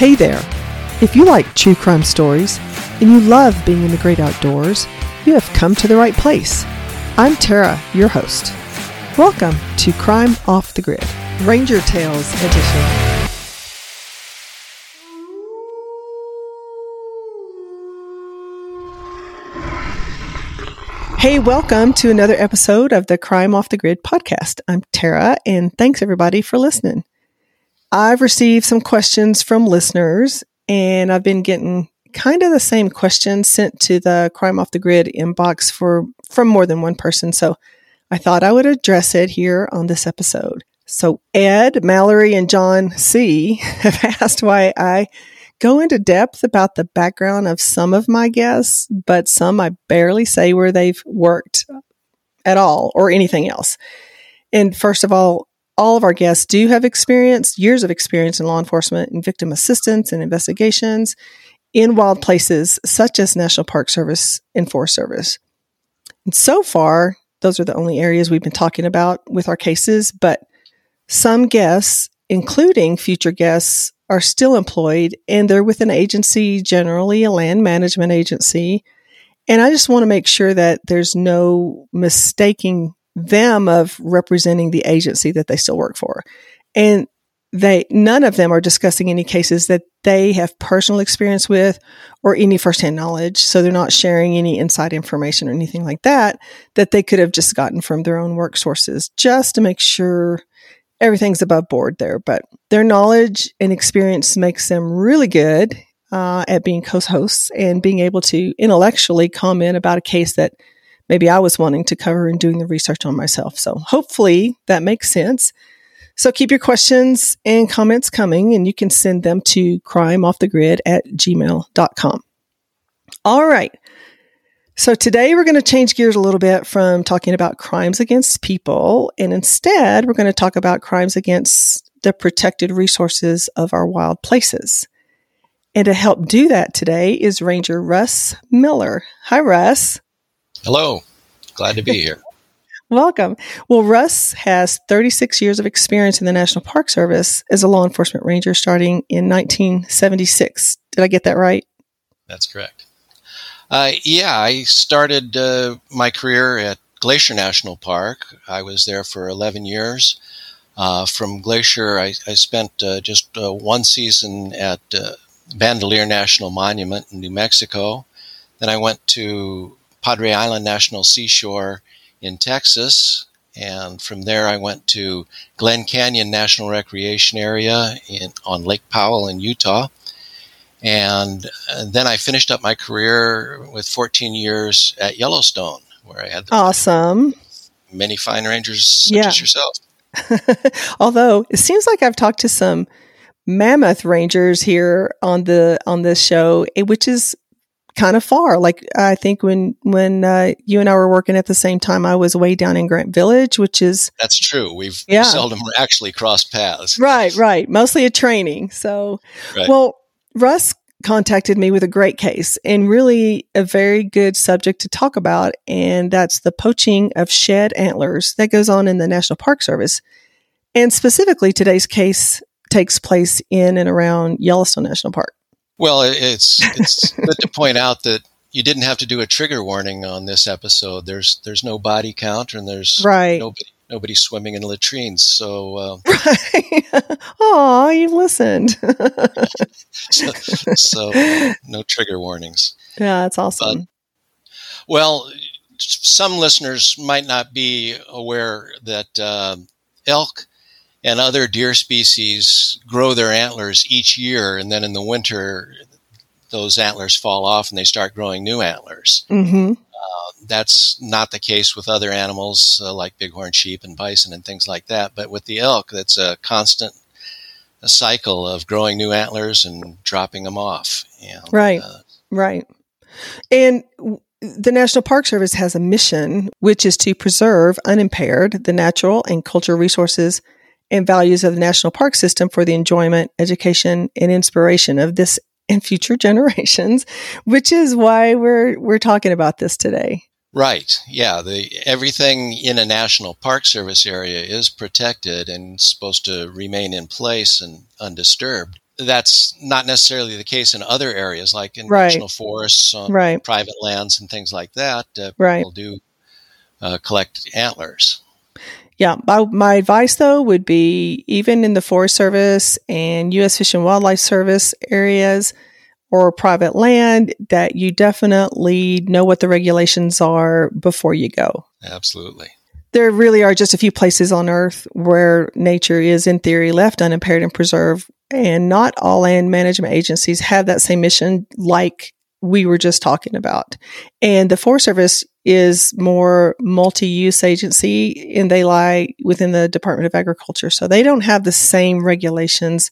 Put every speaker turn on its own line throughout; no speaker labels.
Hey there! If you like true crime stories and you love being in the great outdoors, you have come to the right place. I'm Tara, your host. Welcome to Crime Off the Grid, Ranger Tales Edition. Hey, welcome to another episode of the Crime Off the Grid podcast. I'm Tara, and thanks everybody for listening. I've received some questions from listeners, and I've been getting kind of the same questions sent to the Crime Off the Grid inbox for from more than one person. So I thought I would address it here on this episode. So Ed, Mallory, and John C have asked why I go into depth about the background of some of my guests, but some I barely say where they've worked at all or anything else. And first of all, all of our guests do have experience, years of experience in law enforcement and victim assistance and investigations in wild places such as National Park Service and Forest Service. And so far, those are the only areas we've been talking about with our cases, but some guests, including future guests, are still employed and they're with an agency, generally a land management agency. And I just want to make sure that there's no mistaking them of representing the agency that they still work for. And they none of them are discussing any cases that they have personal experience with or any firsthand knowledge so they're not sharing any inside information or anything like that that they could have just gotten from their own work sources just to make sure everything's above board there, but their knowledge and experience makes them really good uh, at being co-hosts and being able to intellectually comment about a case that maybe I was wanting to cover and doing the research on myself. So hopefully that makes sense. So keep your questions and comments coming and you can send them to crimeoffthegrid at gmail.com. All right. So today we're going to change gears a little bit from talking about crimes against people, and instead we're going to talk about crimes against the protected resources of our wild places. And to help do that today is Ranger Russ Miller. Hi, Russ.
Hello. Glad to be here.
Welcome. Well, Russ has 36 years of experience in the National Park Service as a law enforcement ranger starting in 1976. Did I get that right?
That's correct. Uh, yeah, I started uh, my career at Glacier National Park. I was there for 11 years. Uh, from Glacier, I, I spent uh, just uh, one season at uh, Bandelier National Monument in New Mexico. Then I went to Padre Island National Seashore in Texas. And from there, I went to Glen Canyon National Recreation Area in, on Lake Powell in Utah. And uh, then I finished up my career with 14 years at Yellowstone, where I had
awesome
many fine rangers such yeah. as yourself.
Although it seems like I've talked to some mammoth rangers here on the on this show, eh, which is kind of far. Like I think when when uh, you and I were working at the same time, I was way down in Grant Village, which is
that's true. We've yeah. seldom actually crossed paths.
Right, right. Mostly a training. So, right. well, Russ contacted me with a great case and really a very good subject to talk about. And that's the poaching of shed antlers that goes on in the National Park Service. And specifically, today's case takes place in and around Yellowstone National Park.
Well, it's it's good to point out that you didn't have to do a trigger warning on this episode. There's there's no body count and there's
right.
nobody nobody swimming in latrines. So, uh,
right. oh, you listened.
so, so uh, no trigger warnings.
Yeah, that's awesome. But,
well, some listeners might not be aware that uh, elk and other deer species grow their antlers each year, and then in the winter, those antlers fall off and they start growing new antlers.
Mm-hmm.
Uh, that's not the case with other animals uh, like bighorn sheep and bison and things like that. But with the elk, that's a constant a cycle of growing new antlers and dropping them off.
Right, uh, right. And the National Park Service has a mission, which is to preserve unimpaired the natural and cultural resources and values of the national park system for the enjoyment, education, and inspiration of this and future generations, which is why we're we're talking about this today.
Right. Yeah. The everything in a national park service area is protected and supposed to remain in place and undisturbed. that's not necessarily the case in other areas, like in
Right.
national forests, on
Right.
private lands, and things like that. Uh,
Right.
People do uh, collect antlers.
Yeah, my, my advice though would be even in the Forest Service and U.S. Fish and Wildlife Service areas or private land, that you definitely know what the regulations are before you go.
Absolutely.
There really are just a few places on Earth where nature is, in theory, left unimpaired and preserved, and not all land management agencies have that same mission, like we were just talking about. And the Forest Service is more multi-use agency and they lie within the Department of Agriculture. So they don't have the same regulations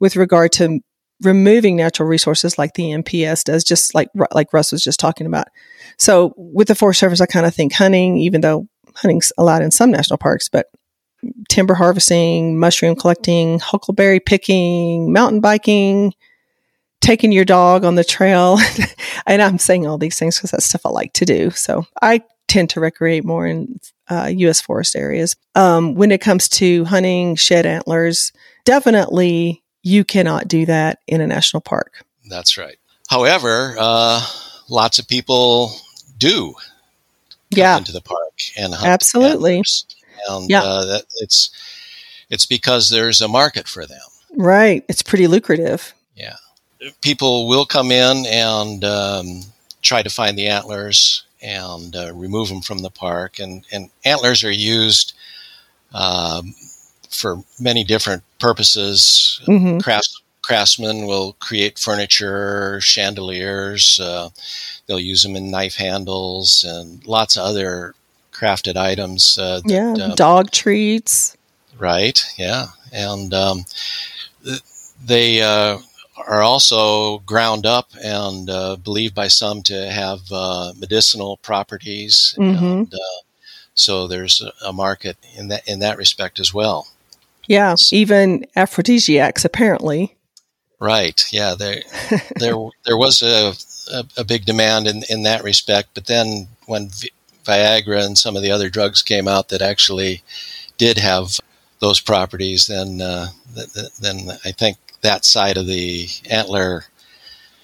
with regard to removing natural resources like the NPS does, just like like Russ was just talking about. So with the Forest Service, I kind of think hunting, even though hunting's allowed in some national parks, but timber harvesting, mushroom collecting, huckleberry picking, mountain biking, taking your dog on the trail. and I'm saying all these things because that's stuff I like to do. So I tend to recreate more in uh, U.S. forest areas. Um, when it comes to hunting shed antlers, definitely you cannot do that in a national park.
That's right. However, uh, lots of people do come
Yeah,
into the park and hunt
absolutely.
antlers. And
Yeah.
uh, that, it's it's because there's a market for them.
Right. It's pretty lucrative.
Yeah, people will come in and um, try to find the antlers and uh, remove them from the park. And, and antlers are used um, for many different purposes.
hmm
Crafts, craftsmen will create furniture, chandeliers. Uh, they'll use them in knife handles and lots of other crafted items. Uh, that,
Yeah.
uh,
Dog treats.
Right. Yeah, and um, they uh, are also ground up and uh, believed by some to have uh, medicinal properties,
Mhm.
and uh, so there's a- market in that in that respect as well.
Yeah. Even aphrodisiacs, apparently.
Right. Yeah. There there there was a, a, a big demand in in that respect, but then when Vi- Viagra and some of the other drugs came out that actually did have those properties, then uh, th- th- then I think that side of the antler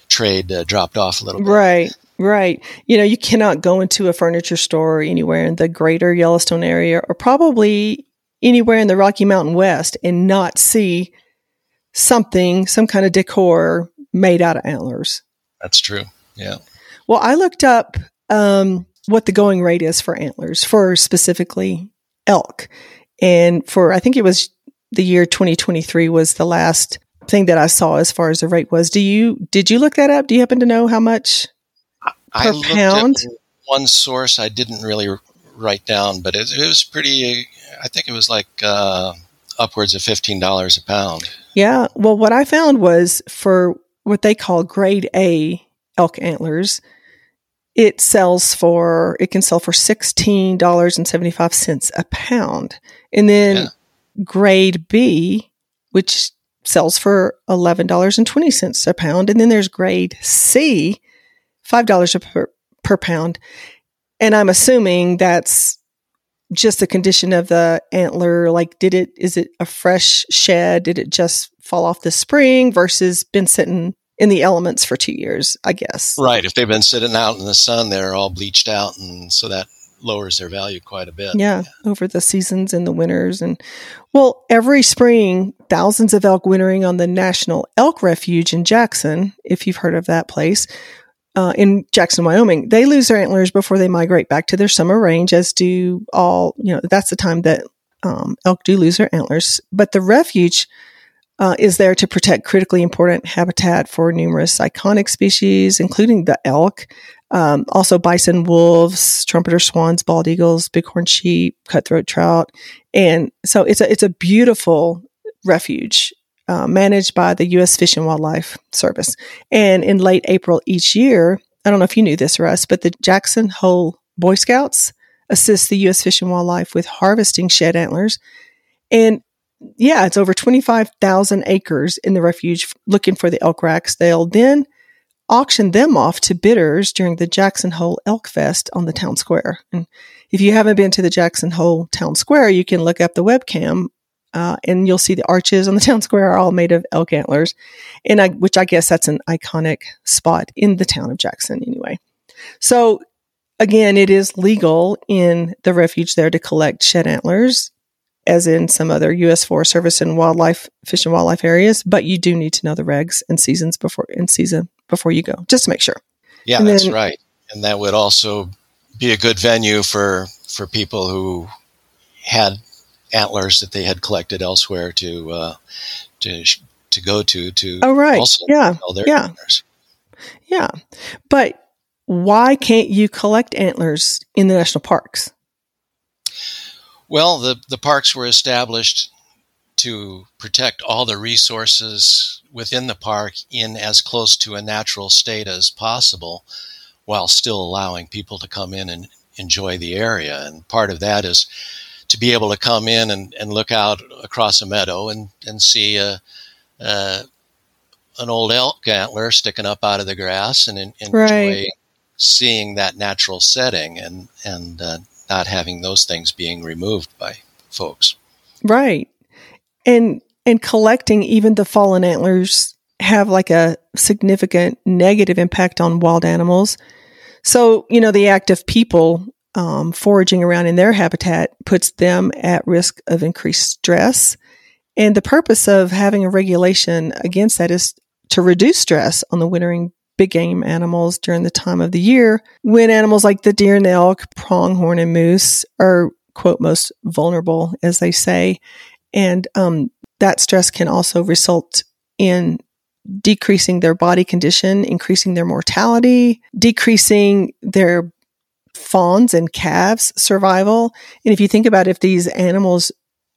trade uh, dropped off a little bit.
Right, right. You know, you cannot go into a furniture store anywhere in the greater Yellowstone area or probably anywhere in the Rocky Mountain West and not see something, some kind of decor made out of antlers.
That's true. Yeah.
Well, I looked up um, what the going rate is for antlers for specifically elk. And for, I think it was the year 2023 was the last thing that I saw as far as the rate was. Do you, did you look that up? Do you happen to know how much?
I
Per
looked
pound?
one source I didn't really write down, but it, it was pretty. I think it was like uh, upwards of fifteen dollars a pound.
Yeah. Well, what I found was for what they call grade A elk antlers, it sells for, it can sell for $16.75 a pound. And then
Yeah.
grade B, which sells for $11.20 a pound. And then there's grade C, $5 per, per pound. And I'm assuming that's just the condition of the antler. Like, did it, is it a fresh shed? Did it just fall off the spring versus been sitting in the elements for two years? I guess.
Right. If they've been sitting out in the sun, they're all bleached out, and so that lowers their value quite a bit.
Yeah, over the seasons and the winters. And well, every spring, thousands of elk wintering on the National Elk Refuge in Jackson, if you've heard of that place, uh, in Jackson, Wyoming, they lose their antlers before they migrate back to their summer range, as do all, you know, that's the time that um, elk do lose their antlers. But the refuge uh, is there to protect critically important habitat for numerous iconic species, including the elk, um, also bison, wolves, trumpeter swans, bald eagles, bighorn sheep, cutthroat trout, and so it's a it's a beautiful refuge uh, managed by the U.S. Fish and Wildlife Service. And in late April each year, I don't know if you knew this, Russ, but the Jackson Hole Boy Scouts assist the U.S. Fish and Wildlife with harvesting shed antlers, and yeah, it's over 25,000 acres in the refuge looking for the elk racks. They'll then auction them off to bidders during the Jackson Hole Elk Fest on the town square. And if you haven't been to the Jackson Hole town square, you can look up the webcam uh, and you'll see the arches on the town square are all made of elk antlers, and I, which I guess that's an iconic spot in the town of Jackson anyway. So again, it is legal in the refuge there to collect shed antlers, as in some other U.S. Forest Service and wildlife fish and wildlife areas. But you do need to know the regs and seasons before in season before you go, just to make sure.
Yeah,
And
that's
then-
right. And that would also be a good venue for for people who had antlers that they had collected elsewhere to uh, to sh- to go to to
Oh, right.
also
Yeah. Yeah.
antlers.
Yeah. But why can't you collect antlers in the national parks?
Well, the the parks were established to protect all the resources within the park in as close to a natural state as possible, while still allowing people to come in and enjoy the area. And part of that is to be able to come in and, and look out across a meadow and, and see a, a, an old elk antler sticking up out of the grass and en- enjoy
Right.
seeing that natural setting and, and uh, not having those things being removed by folks.
Right. And and collecting even the fallen antlers have like a significant negative impact on wild animals. So, you know, the act of people um, foraging around in their habitat puts them at risk of increased stress. And the purpose of having a regulation against that is to reduce stress on the wintering big game animals during the time of the year when animals like the deer and the elk, pronghorn, and moose are, quote, most vulnerable, as they say. And um, that stress can also result in decreasing their body condition, increasing their mortality, decreasing their fawns and calves survival. And if you think about if these animals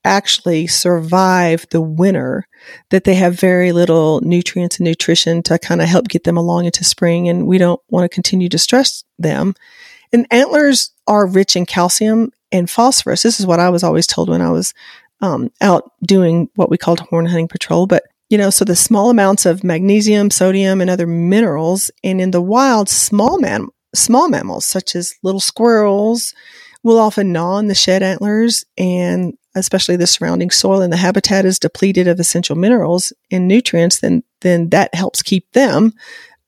actually survive the winter, that they have very little nutrients and nutrition to kind of help get them along into spring, and we don't want to continue to stress them. And antlers are rich in calcium and phosphorus. This is what I was always told when I was um, out doing what we called horn hunting patrol. But you know, so the small amounts of magnesium, sodium, and other minerals, and in the wild, small man, small mammals such as little squirrels will often gnaw on the shed antlers, and especially the surrounding soil and the habitat is depleted of essential minerals and nutrients. Then, then that helps keep them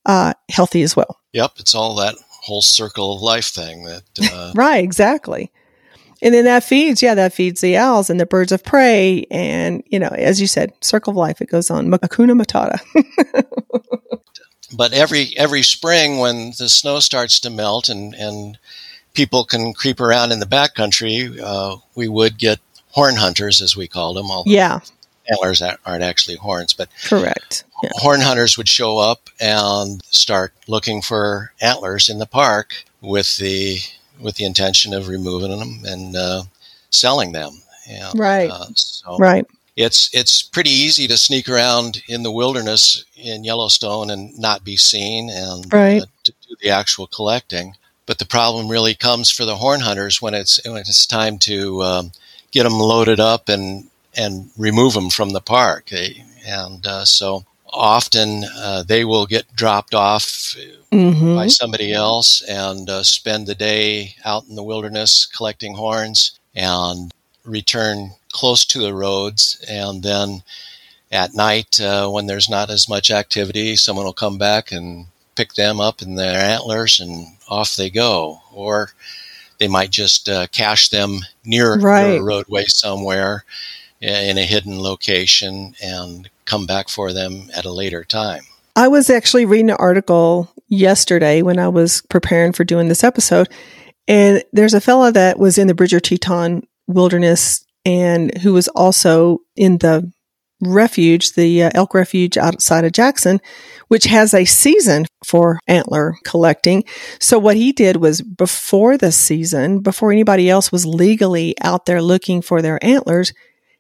uh, healthy as well.
Yep, it's all that whole circle of life thing that uh,
Right, exactly. And then that feeds, yeah, that feeds the owls and the birds of prey. And, you know, as you said, circle of life, it goes on. Makuna Matata.
but every every spring when the snow starts to melt and and people can creep around in the backcountry, uh, we would get horn hunters, as we called them. Although
yeah,
antlers aren't aren't actually horns, but
correct. Yeah.
horn hunters would show up and start looking for antlers in the park with the with the intention of removing them and uh, selling them.
Right.
Uh, so
Right.
it's it's pretty easy to sneak around in the wilderness in Yellowstone and not be seen and
Right.
uh, to do the actual collecting. But the problem really comes for the horn hunters when it's when it's time to um, get them loaded up and and remove them from the park. They, and uh, so often uh, they will get dropped off
hmm
by somebody else and uh, spend the day out in the wilderness collecting horns and return close to the roads. And then at night, uh, when there's not as much activity, someone will come back and pick them up in their antlers and off they go. Or they might just uh, cache them near,
Right.
near a roadway somewhere in a hidden location and come back for them at a later time.
I was actually reading an article yesterday when I was preparing for doing this episode. And there's a fellow that was in the Bridger Teton wilderness and who was also in the refuge, the uh, elk refuge outside of Jackson, which has a season for antler collecting. So what he did was before the season, before anybody else was legally out there looking for their antlers,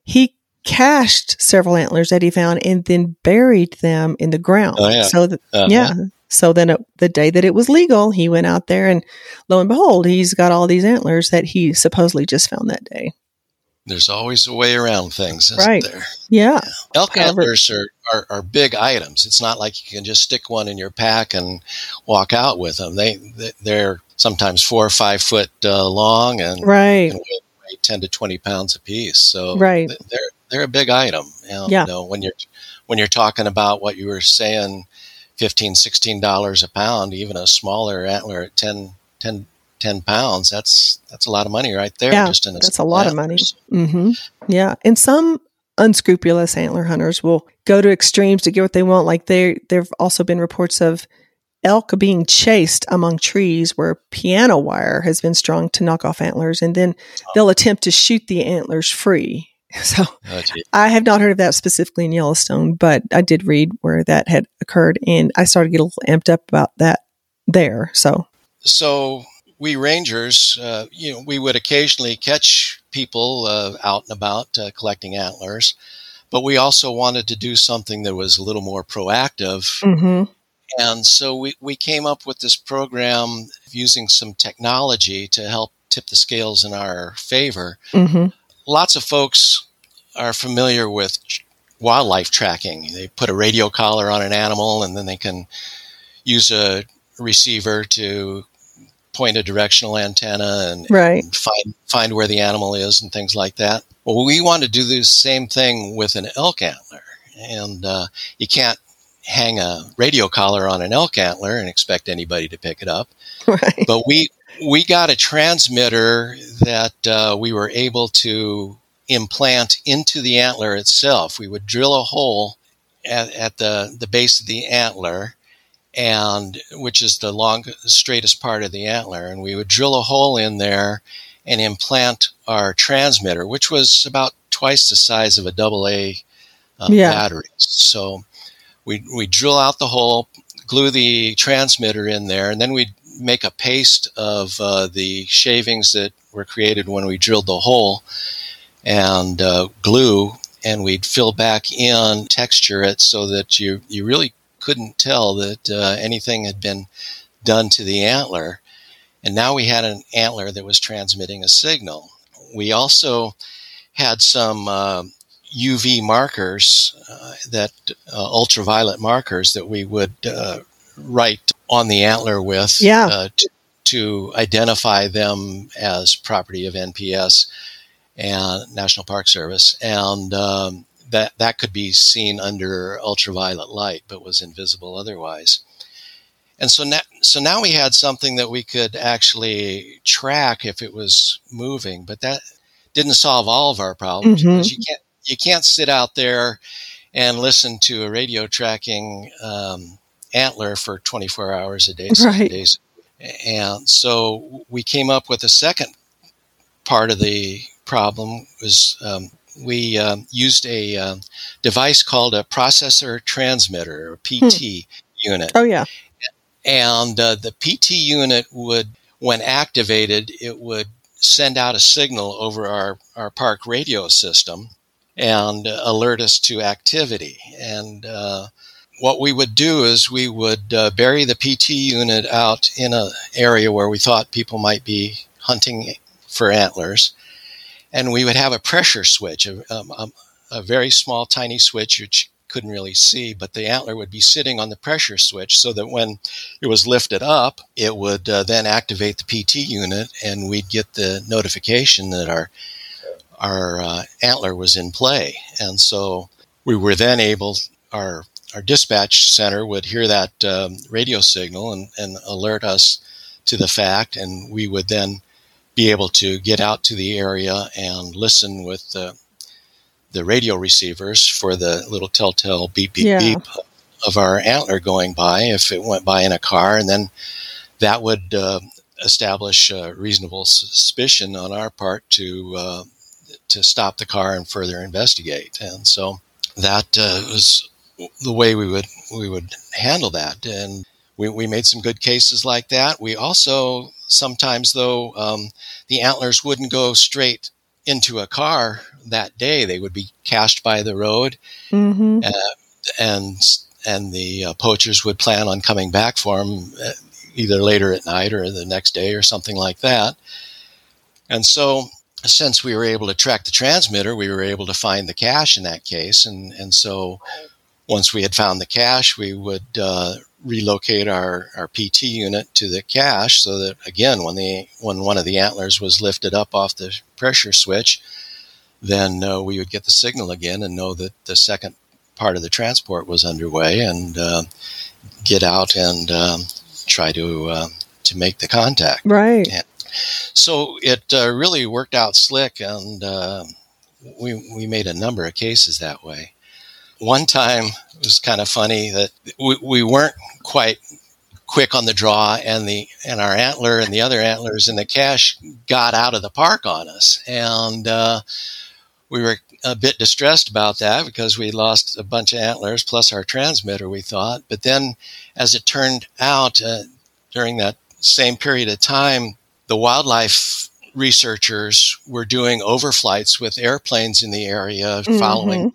he cached several antlers that he found and then buried them in the ground.
Oh, yeah.
So that,
Uh-huh.
yeah. So then it, the day that it was legal, he went out there and lo and behold, he's got all these antlers that he supposedly just found that day.
There's always a way around things, isn't
Right.
there?
Yeah.
Elk
However-
antlers are, are, are big items. It's not like you can just stick one in your pack and walk out with them. They they're sometimes four or five foot uh, long and
Right.
can weigh, weigh ten to twenty pounds apiece. So
Right.
they're they're a big item. And,
Yeah.
You know, when you're when you're talking about what you were saying, 15 16 dollars a pound, even a smaller antler at 10, 10, 10 pounds, that's that's a lot of money right there.
Yeah,
just in a
that's a lot of money.
antler.
hmm Yeah, and some unscrupulous antler hunters will go to extremes to get what they want. Like there, there've also been reports of elk being chased among trees where piano wire has been strung to knock off antlers, and then they'll attempt to shoot the antlers free. So
Oh.
I have not heard of that specifically in Yellowstone, but I did read where that had occurred, and I started to get a little amped up about that there. So
so we rangers, uh, you know, we would occasionally catch people uh, out and about uh, collecting antlers, but we also wanted to do something that was a little more proactive.
hmm
And so we, we came up with this program using some technology to help tip the scales in our favor.
hmm
Lots of folks are familiar with wildlife tracking. They put a radio collar on an animal and then they can use a receiver to point a directional antenna and,
Right.
and find find where the animal is and things like that. Well, we want to do the same thing with an elk antler, and uh, you can't hang a radio collar on an elk antler and expect anybody to pick it up.
right.
But we we got a transmitter that uh, we were able to implant into the antler itself. We would drill a hole at, at the the base of the antler, and which is the long straightest part of the antler, and we would drill a hole in there and implant our transmitter, which was about twice the size of a double A uh,
Yeah.
battery. So we we drill out the hole, glue the transmitter in there, and then we'd make a paste of uh, the shavings that were created when we drilled the hole, and uh, glue, and we'd fill back in, texture it so that you you really couldn't tell that uh, anything had been done to the antler. And now we had an antler that was transmitting a signal. We also had some uh, UV markers uh, that uh, ultraviolet markers that we would write on the antler with
Yeah.
uh, to, to identify them as property of NPS and National Park Service, and um, that that could be seen under ultraviolet light, but was invisible otherwise. And so now, so now we had something that we could actually track if it was moving, but that didn't solve all of our problems
Mhm.
because you can't you can't sit out there and listen to a radio tracking um, antler for 24 hours a day,
Right.
days. And so we came up with a second part of the problem was um, we um, used a um, device called a processor transmitter or PT unit
Oh yeah.
and uh, the PT unit would, when activated, it would send out a signal over our, our park radio system and alert us to activity. And uh, what we would do is we would uh, bury the PT unit out in an area where we thought people might be hunting for antlers, and we would have a pressure switch, a, um, um, a very small, tiny switch which couldn't really see, but the antler would be sitting on the pressure switch so that when it was lifted up, it would uh, then activate the PT unit, and we'd get the notification that our our uh, antler was in play. And so we were then able our our dispatch center would hear that um, radio signal and, and alert us to the fact, and we would then be able to get out to the area and listen with the the radio receivers for the little telltale beep beep
Yeah.
beep of our antler going by if it went by in a car, and then that would uh, establish uh, reasonable suspicion on our part to uh, to stop the car and further investigate. And so that uh, was the way we would we would handle that, and we, we made some good cases like that. We also sometimes though um, the antlers wouldn't go straight into a car that day; they would be cached by the road,
hmm
and and the uh, poachers would plan on coming back for them uh, either later at night or the next day or something like that. And so, since we were able to track the transmitter, we were able to find the cache in that case. And and so, once we had found the cache, we would uh, relocate our, our PT unit to the cache so that again, when the when one of the antlers was lifted up off the pressure switch, then uh, we would get the signal again and know that the second part of the transport was underway and uh, get out and um, try to uh, to make the contact.
Right.
And so it uh, really worked out slick, and uh, we we made a number of cases that way. One time it was kind of funny that we, we weren't quite quick on the draw, and the and our antler and the other antlers in the cache got out of the park on us, and uh, we were a bit distressed about that because we lost a bunch of antlers plus our transmitter. We thought, but then as it turned out, uh, during that same period of time, the wildlife researchers were doing overflights with airplanes in the area, mm-hmm. following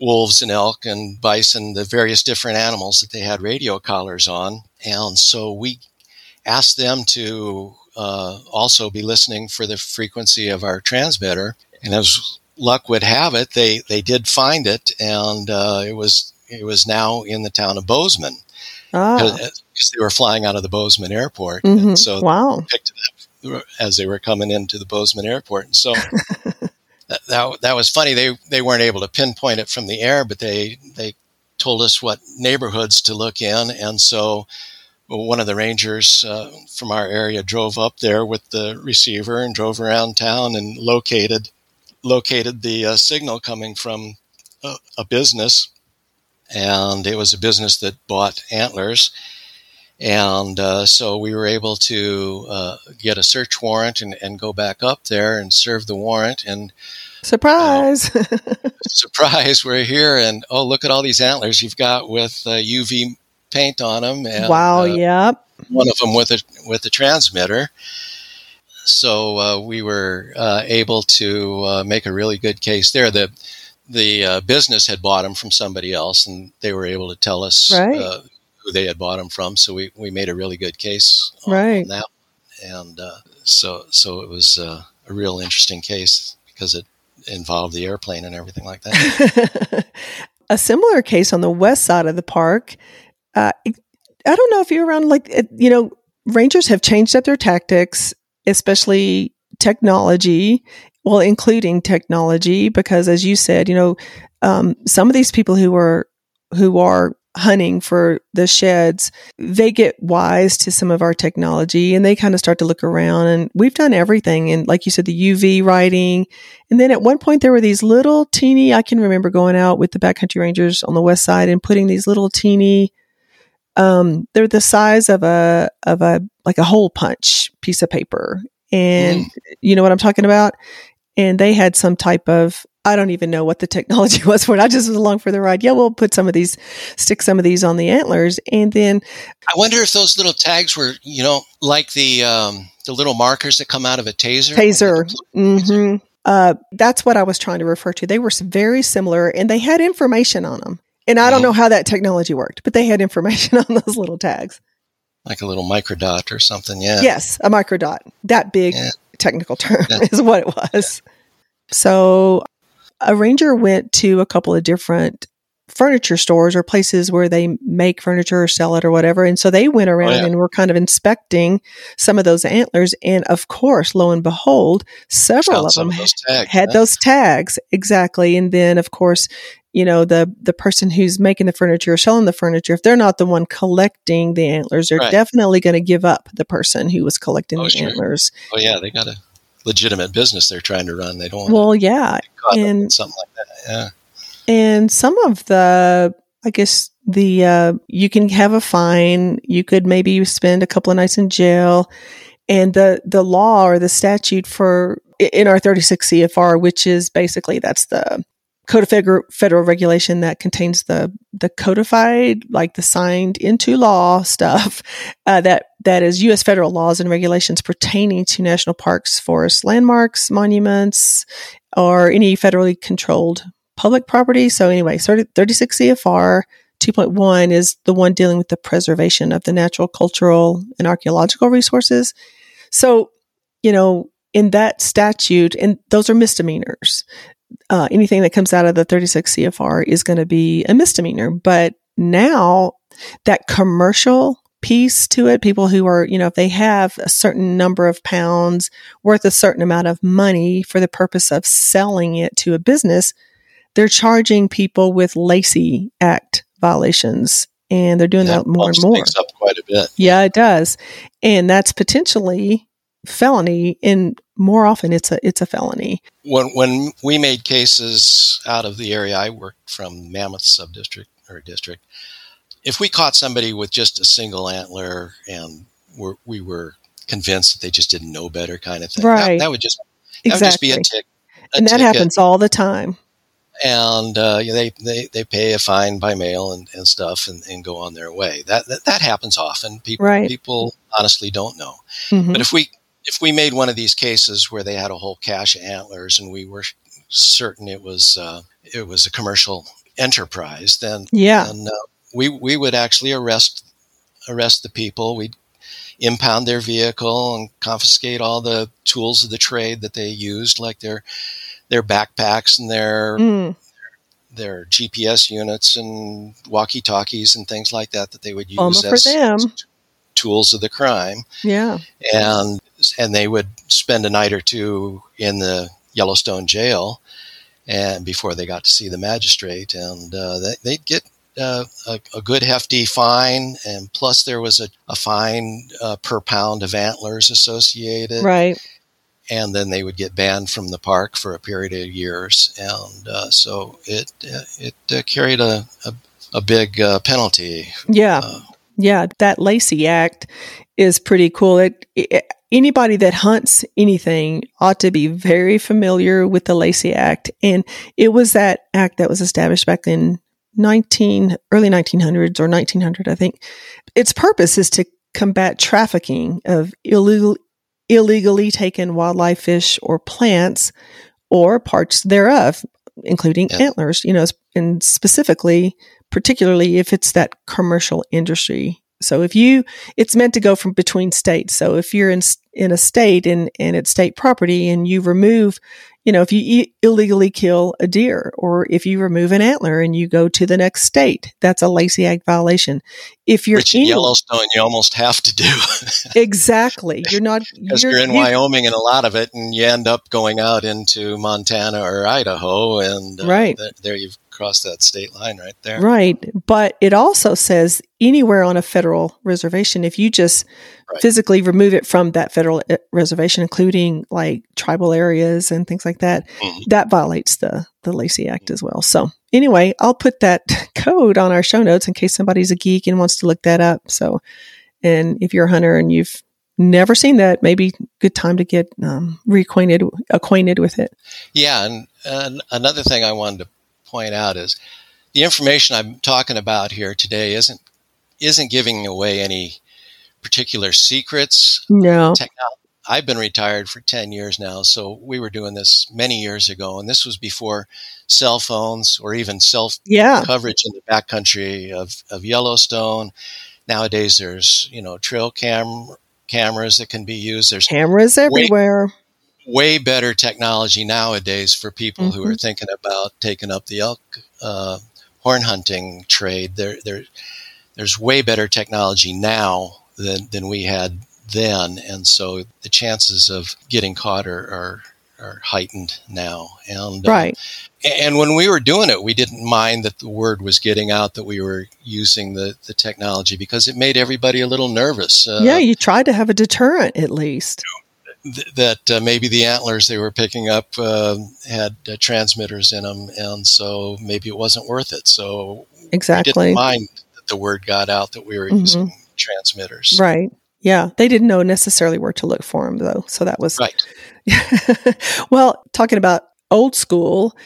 wolves and elk and bison, the various different animals that they had radio collars on. And so we asked them to uh, also be listening for the frequency of our transmitter. And as luck would have it, they, they did find it, and uh, it was it was now in the town of Bozeman. Ah. Because they were flying out of the Bozeman airport.
Mm-hmm. so wow.
picked it up as they were coming into the Bozeman airport. And so that, that, was funny. They they weren't able to pinpoint it from the air, but they they told us what neighborhoods to look in, and so one of the rangers uh, from our area drove up there with the receiver and drove around town and located located the uh, signal coming from a, a, business, and it was a business that bought antlers. And uh, so we were able to uh, get a search warrant and, and go back up there and serve the warrant. And
surprise,
surprise, we're here. And oh, look at all these antlers you've got with UV uh, paint on them. And,
wow, uh, yep.
One of them with a with a transmitter. So uh, we were able to make a really good case there. The the business had bought them from somebody else, and they were able to tell us
right
who they had bought them from. So we, we made a really good case
on, right.
on that. And uh, so so it was uh, a real interesting case because it involved the airplane and everything like that.
a similar case on the west side of the park. Uh, I don't know if you're around, like, you know, rangers have changed up their tactics, especially technology, well, including technology, because as you said, you know, um, some of these people who are who are hunting for the sheds, they get wise to some of our technology and they kind of start to look around. And we've done everything. And like you said, the UV writing. And then at one point, there were these little teeny, I can remember going out with the backcountry rangers on the west side and putting these little teeny, um, they're the size of a, of a, like a hole punch piece of paper. And mm. you know what I'm talking about? And they had some type of I don't even know what the technology was for it. I just was along for the ride. Yeah, we'll put some of these, stick some of these on the antlers, and then.
I wonder if those little tags were, you know, like the um, the little markers that come out of a taser.
Taser. Mm-hmm. Uh, that's what I was trying to refer to. They were very similar, and they had information on them. And I don't know how that technology worked, but they had information on those little tags.
Like a little microdot or something, yeah.
Yes, a microdot. That big yeah. Technical term yeah. is what it was. So a ranger went to a couple of different furniture stores or places where they make furniture or sell it or whatever. And so they went oh, around oh, yeah. and were kind of inspecting some of those antlers. And of course, lo and behold, several of them of tags, had those tags. Exactly. And then of course, you know, the, the person who's making the furniture or selling the furniture, if they're not the one collecting the antlers, they're right. definitely going to give up the person who was collecting oh, the sure. antlers.
Oh yeah. They got a legitimate business they're trying to run. They don't.
Well, yeah,
and something like that. Yeah,
and some of the, I guess the uh, you can have a fine. You could maybe spend a couple of nights in jail, and the the law or the statute for in our 36 CFR, which is basically that's the code of federal, federal regulation that contains the the codified, like the signed into law stuff uh, that that is U.S. federal laws and regulations pertaining to national parks, forests, landmarks, monuments, or any federally controlled public property. So anyway, 36 CFR 2.1 is the one dealing with the preservation of the natural, cultural, and archaeological resources. So, you know, in that statute, and those are misdemeanors uh, anything that comes out of the 36 CFR is going to be a misdemeanor. But now that commercial piece to it. People who are, you know, if they have a certain number of pounds worth a certain amount of money for the purpose of selling it to a business, they're charging people with Lacey Act violations. And they're doing that, that more and more.
up quite a bit.
Yeah, it does. And that's potentially felony and more often it's a it's a felony.
When when we made cases out of the area I worked from Mammoth subdistrict or district, if we caught somebody with just a single antler and we're, we were convinced that they just didn't know better kind of thing,
right.
that, that would just that exactly. would just be a tick.
A and that ticket. happens all the time.
And uh, they, they they pay a fine by mail and, and stuff and, and go on their way. That that, that happens often. People
right.
people honestly don't know. Mm-hmm. But if we if we made one of these cases where they had a whole cache of antlers and we were certain it was uh, it was a commercial enterprise, then
yeah,
then, uh, we we would actually arrest arrest the people. We'd impound their vehicle and confiscate all the tools of the trade that they used, like their their backpacks and their mm. their GPS units and walkie talkies and things like that that they would use
as them.
Tools of the crime.
Yeah,
and and they would spend a night or two in the Yellowstone jail, and before they got to see the magistrate, and uh, they, they'd get uh, a, a, good hefty fine, and plus there was a, a fine uh, per pound of antlers associated.
Right.
And then they would get banned from the park for a period of years, and uh, so it uh, it uh, carried a, a, a big uh, penalty.
Yeah, yeah. That Lacey Act is pretty cool. It, it anybody that hunts anything ought to be very familiar with the Lacey Act. And it was that act that was established back in 19 early 1900s or 1900 I think. Its purpose is to combat trafficking of illegal illegally taken wildlife fish or plants or parts thereof including yeah. antlers, you know, and specifically particularly if it's that commercial industry. So if you, it's meant to go from between states. So if you're in in a state and and it's state property, and you remove you know, if you illegally kill a deer or if you remove an antler and you go to the next state, that's a Lacey Act violation. If you're
Which in Yellowstone, you almost have to do.
exactly. You're not
because you're, you're, in you, Wyoming and a lot of it, and you end up going out into Montana or Idaho, and uh,
right
th- there you've crossed that state line right there.
Right, but it also says anywhere on a federal reservation, if you just right. physically remove it from that federal uh, reservation, including like tribal areas and things like that, mm-hmm. that violates the the Lacey Act as well. So anyway, I'll put that code on our show notes in case somebody's a geek and wants to look that up. So, and if you're a hunter and you've never seen that, maybe good time to get um, reacquainted acquainted with it.
Yeah, and, and another thing I wanted to point out is the information I'm talking about here today isn't isn't giving away any particular secrets.
No.
I've been retired for 10 years now, so we were doing this many years ago, and this was before cell phones or even cell
yeah.
coverage in the backcountry of, of Yellowstone. Nowadays, there's you know trail cam cameras that can be used. There's
cameras everywhere.
Way, better technology nowadays for people mm-hmm. who are mm-hmm. thinking about taking up the elk uh, horn hunting trade. There, there, there's way better technology now than, than we had then. And so the chances of getting caught are, are, are heightened now. And,
uh, right.
Uh, and when we were doing it, we didn't mind that the word was getting out that we were using the, the technology because it made everybody a little nervous.
Uh, yeah, you tried to have a deterrent at least.
Th- that uh, maybe the antlers they were picking up uh, had uh, transmitters in them, and so maybe it wasn't worth it. So
exactly,
didn't mind that the word got out that we were mm-hmm. using transmitters.
Right. Yeah, they didn't know necessarily where to look for them though. So that was
right.
well, talking about old school,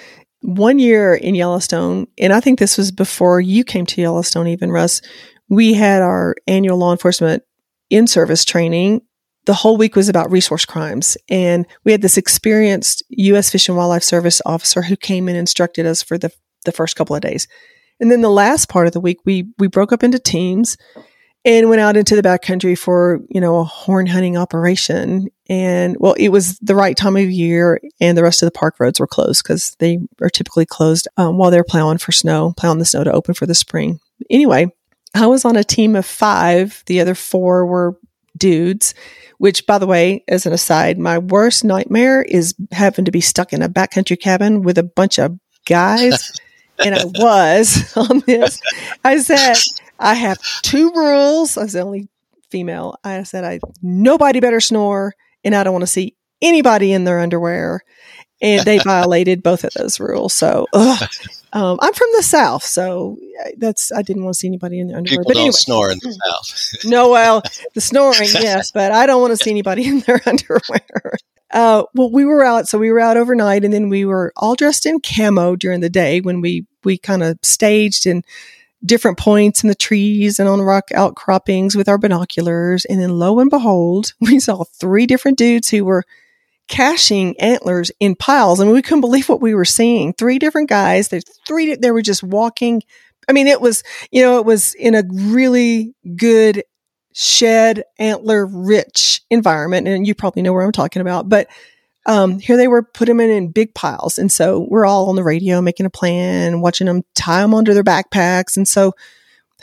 one year in Yellowstone, and I think this was before you came to Yellowstone, even Russ. We had our annual law enforcement in service training. The whole week was about resource crimes, and we had this experienced U.S. Fish and Wildlife Service officer who came and instructed us for the the first couple of days. And then the last part of the week, we we broke up into teams and went out into the backcountry for you know a horn hunting operation and well it was the right time of year and the rest of the park roads were closed because they are typically closed um, while they're plowing for snow plowing the snow to open for the spring anyway I was on a team of five. The other four were dudes, which, by the way, as an aside, my worst nightmare is having to be stuck in a backcountry cabin with a bunch of guys. and I was on this. I said, I have two rules. I was the only female. I said, I nobody better snore, and I don't want to see anybody in their underwear. And they violated both of those rules. So, um, I'm from the South, so that's I didn't want to see anybody in their underwear.
People
but
don't
anyway.
snore in the South.
no, well, the snoring, yes, but I don't want to see anybody in their underwear. Uh, well, we were out, so we were out overnight, and then we were all dressed in camo during the day when we we kind of staged in different points in the trees and on rock outcroppings with our binoculars. And then, lo and behold, we saw three different dudes who were caching antlers in piles. I mean, we couldn't believe what we were seeing. Three different guys. There's three. They were just walking. I mean, it was you know, it was in a really good shed antler rich environment and you probably know where i'm talking about but um, here they were put them in, in big piles and so we're all on the radio making a plan watching them tie them onto their backpacks and so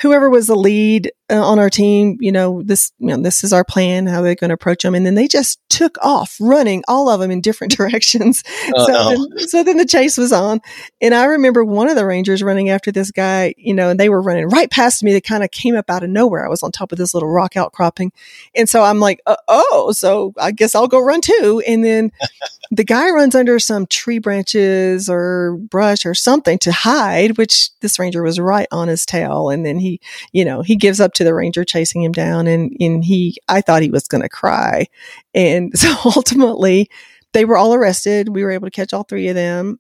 whoever was the lead uh, on our team you know this you know this is our plan how they're going to approach them and then they just took off running all of them in different directions. So, then, so then the chase was on. And i remember one of the rangers running after this guy you know and they were running right past me. They kind of came up out of nowhere. I was on top of this little rock outcropping. And so i'm like uh, oh so i guess i'll go run too. And then the guy runs under some tree branches or brush or something to hide which this ranger was right on his tail. And then he you know he gives up to the ranger chasing him down and and he i thought he was going to cry and so ultimately they were all arrested we were able to catch all three of them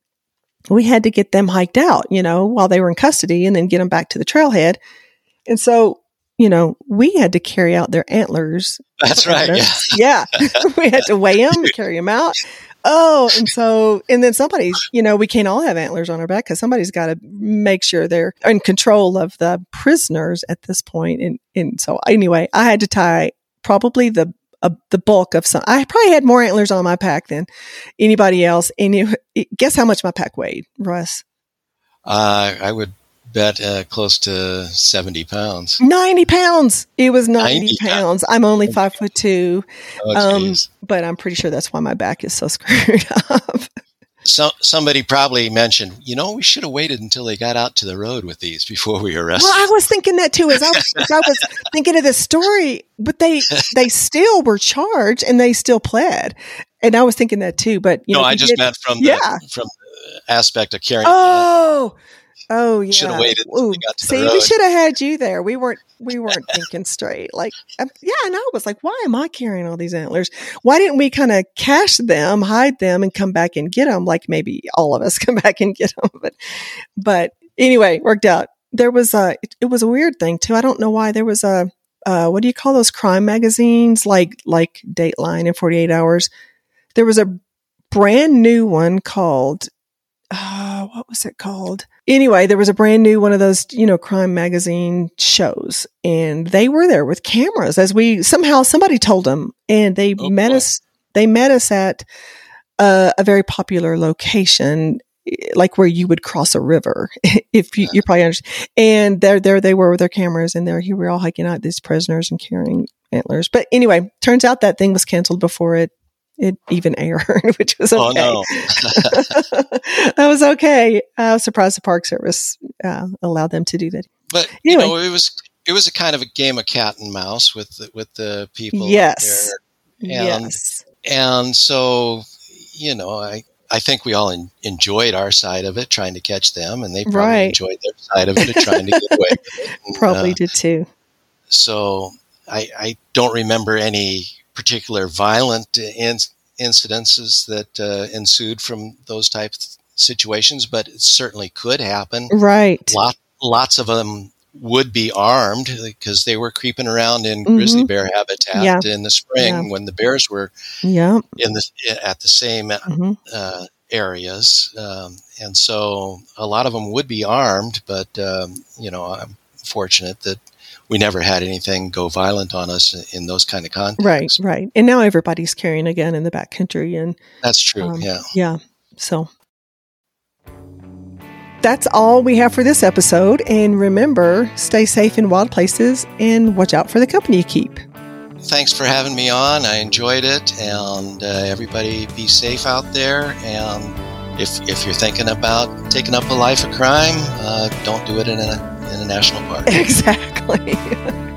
we had to get them hiked out you know while they were in custody and then get them back to the trailhead and so you know we had to carry out their antlers
That's right. Yeah.
yeah. we had to weigh them, carry them out. Oh, and so, and then somebody's, you know, we can't all have antlers on our back because somebody's got to make sure they're in control of the prisoners at this point. And, and so, anyway, I had to tie probably the uh, the bulk of some. I probably had more antlers on my pack than anybody else. And it, it, guess how much my pack weighed, Russ?
Uh, I would bet uh, close to 70 pounds.
90 pounds. It was 90,
90
pounds. I'm only five foot two,
Oh,
Um, but I'm pretty sure that's why my back is so screwed up.
so, somebody probably mentioned, you know, we should have waited until they got out to the road with these before we arrested.
Well, I was thinking that too as I was, as I was thinking of this story, but they they still were charged and they still pled, and I was thinking that too. But you
no,
know,
I just meant from the,
Yeah.
from the aspect of carrying.
Oh, oh yeah.
Should have waited
Ooh,
we got to the
See, we should have had you there. We weren't we weren't thinking straight. Like, um, yeah, and I was like, why am I carrying all these antlers? Why didn't we kind of cache them, hide them, and come back and get them? Like maybe all of us come back and get them. But, but anyway, worked out. There was a it, it was a weird thing too. I don't know why there was a uh, what do you call those crime magazines like like Dateline and Forty Eight Hours. There was a brand new one called uh, what was it called? Anyway, there was a brand new one of those, you know, crime magazine shows, and they were there with cameras as we somehow somebody told them, and they
Oh,
met
boy.
us. They met us at uh, a very popular location, eh, like where you would cross a river, if you, you probably understand. And there, there they were with their cameras, and there, here we were all hiking out these prisoners and carrying antlers. But anyway, turns out that thing was canceled before it it even aired, which was okay.
Oh no!
that was okay. I was surprised the Park Service uh, allowed them to do that.
But you know, it was it was a kind of a game of cat and mouse with the, with the people.
Yes.
And-
yes.
and so you know, I I think we all en- enjoyed our side of it, trying to catch them, and they probably
Right.
enjoyed their side of it, trying to get away. And,
Probably
uh,
did too.
so I I don't remember any particular violent in- incidences that uh, ensued from those type of situations, but it certainly could happen.
Right.
lot, lots of them would be armed because they were creeping around in
Mhm.
grizzly bear habitat
Yeah.
in the spring
Yeah.
when the bears were
Yeah.
in the at the same
hmm
uh, areas, um, and so a lot of them would be armed. But um, you know, I'm fortunate that we never had anything go violent on us in those kind of contexts. Right.
Right. And now everybody's carrying a gun in the backcountry, and
That's true.
Um,
yeah.
yeah. So That's all we have for this episode. And remember, stay safe in wild places and watch out for the company you keep.
Thanks for having me on. I enjoyed it. And uh, everybody be safe out there. And if, if you're thinking about taking up a life of crime, uh, don't do it in a, in a national park.
Exactly.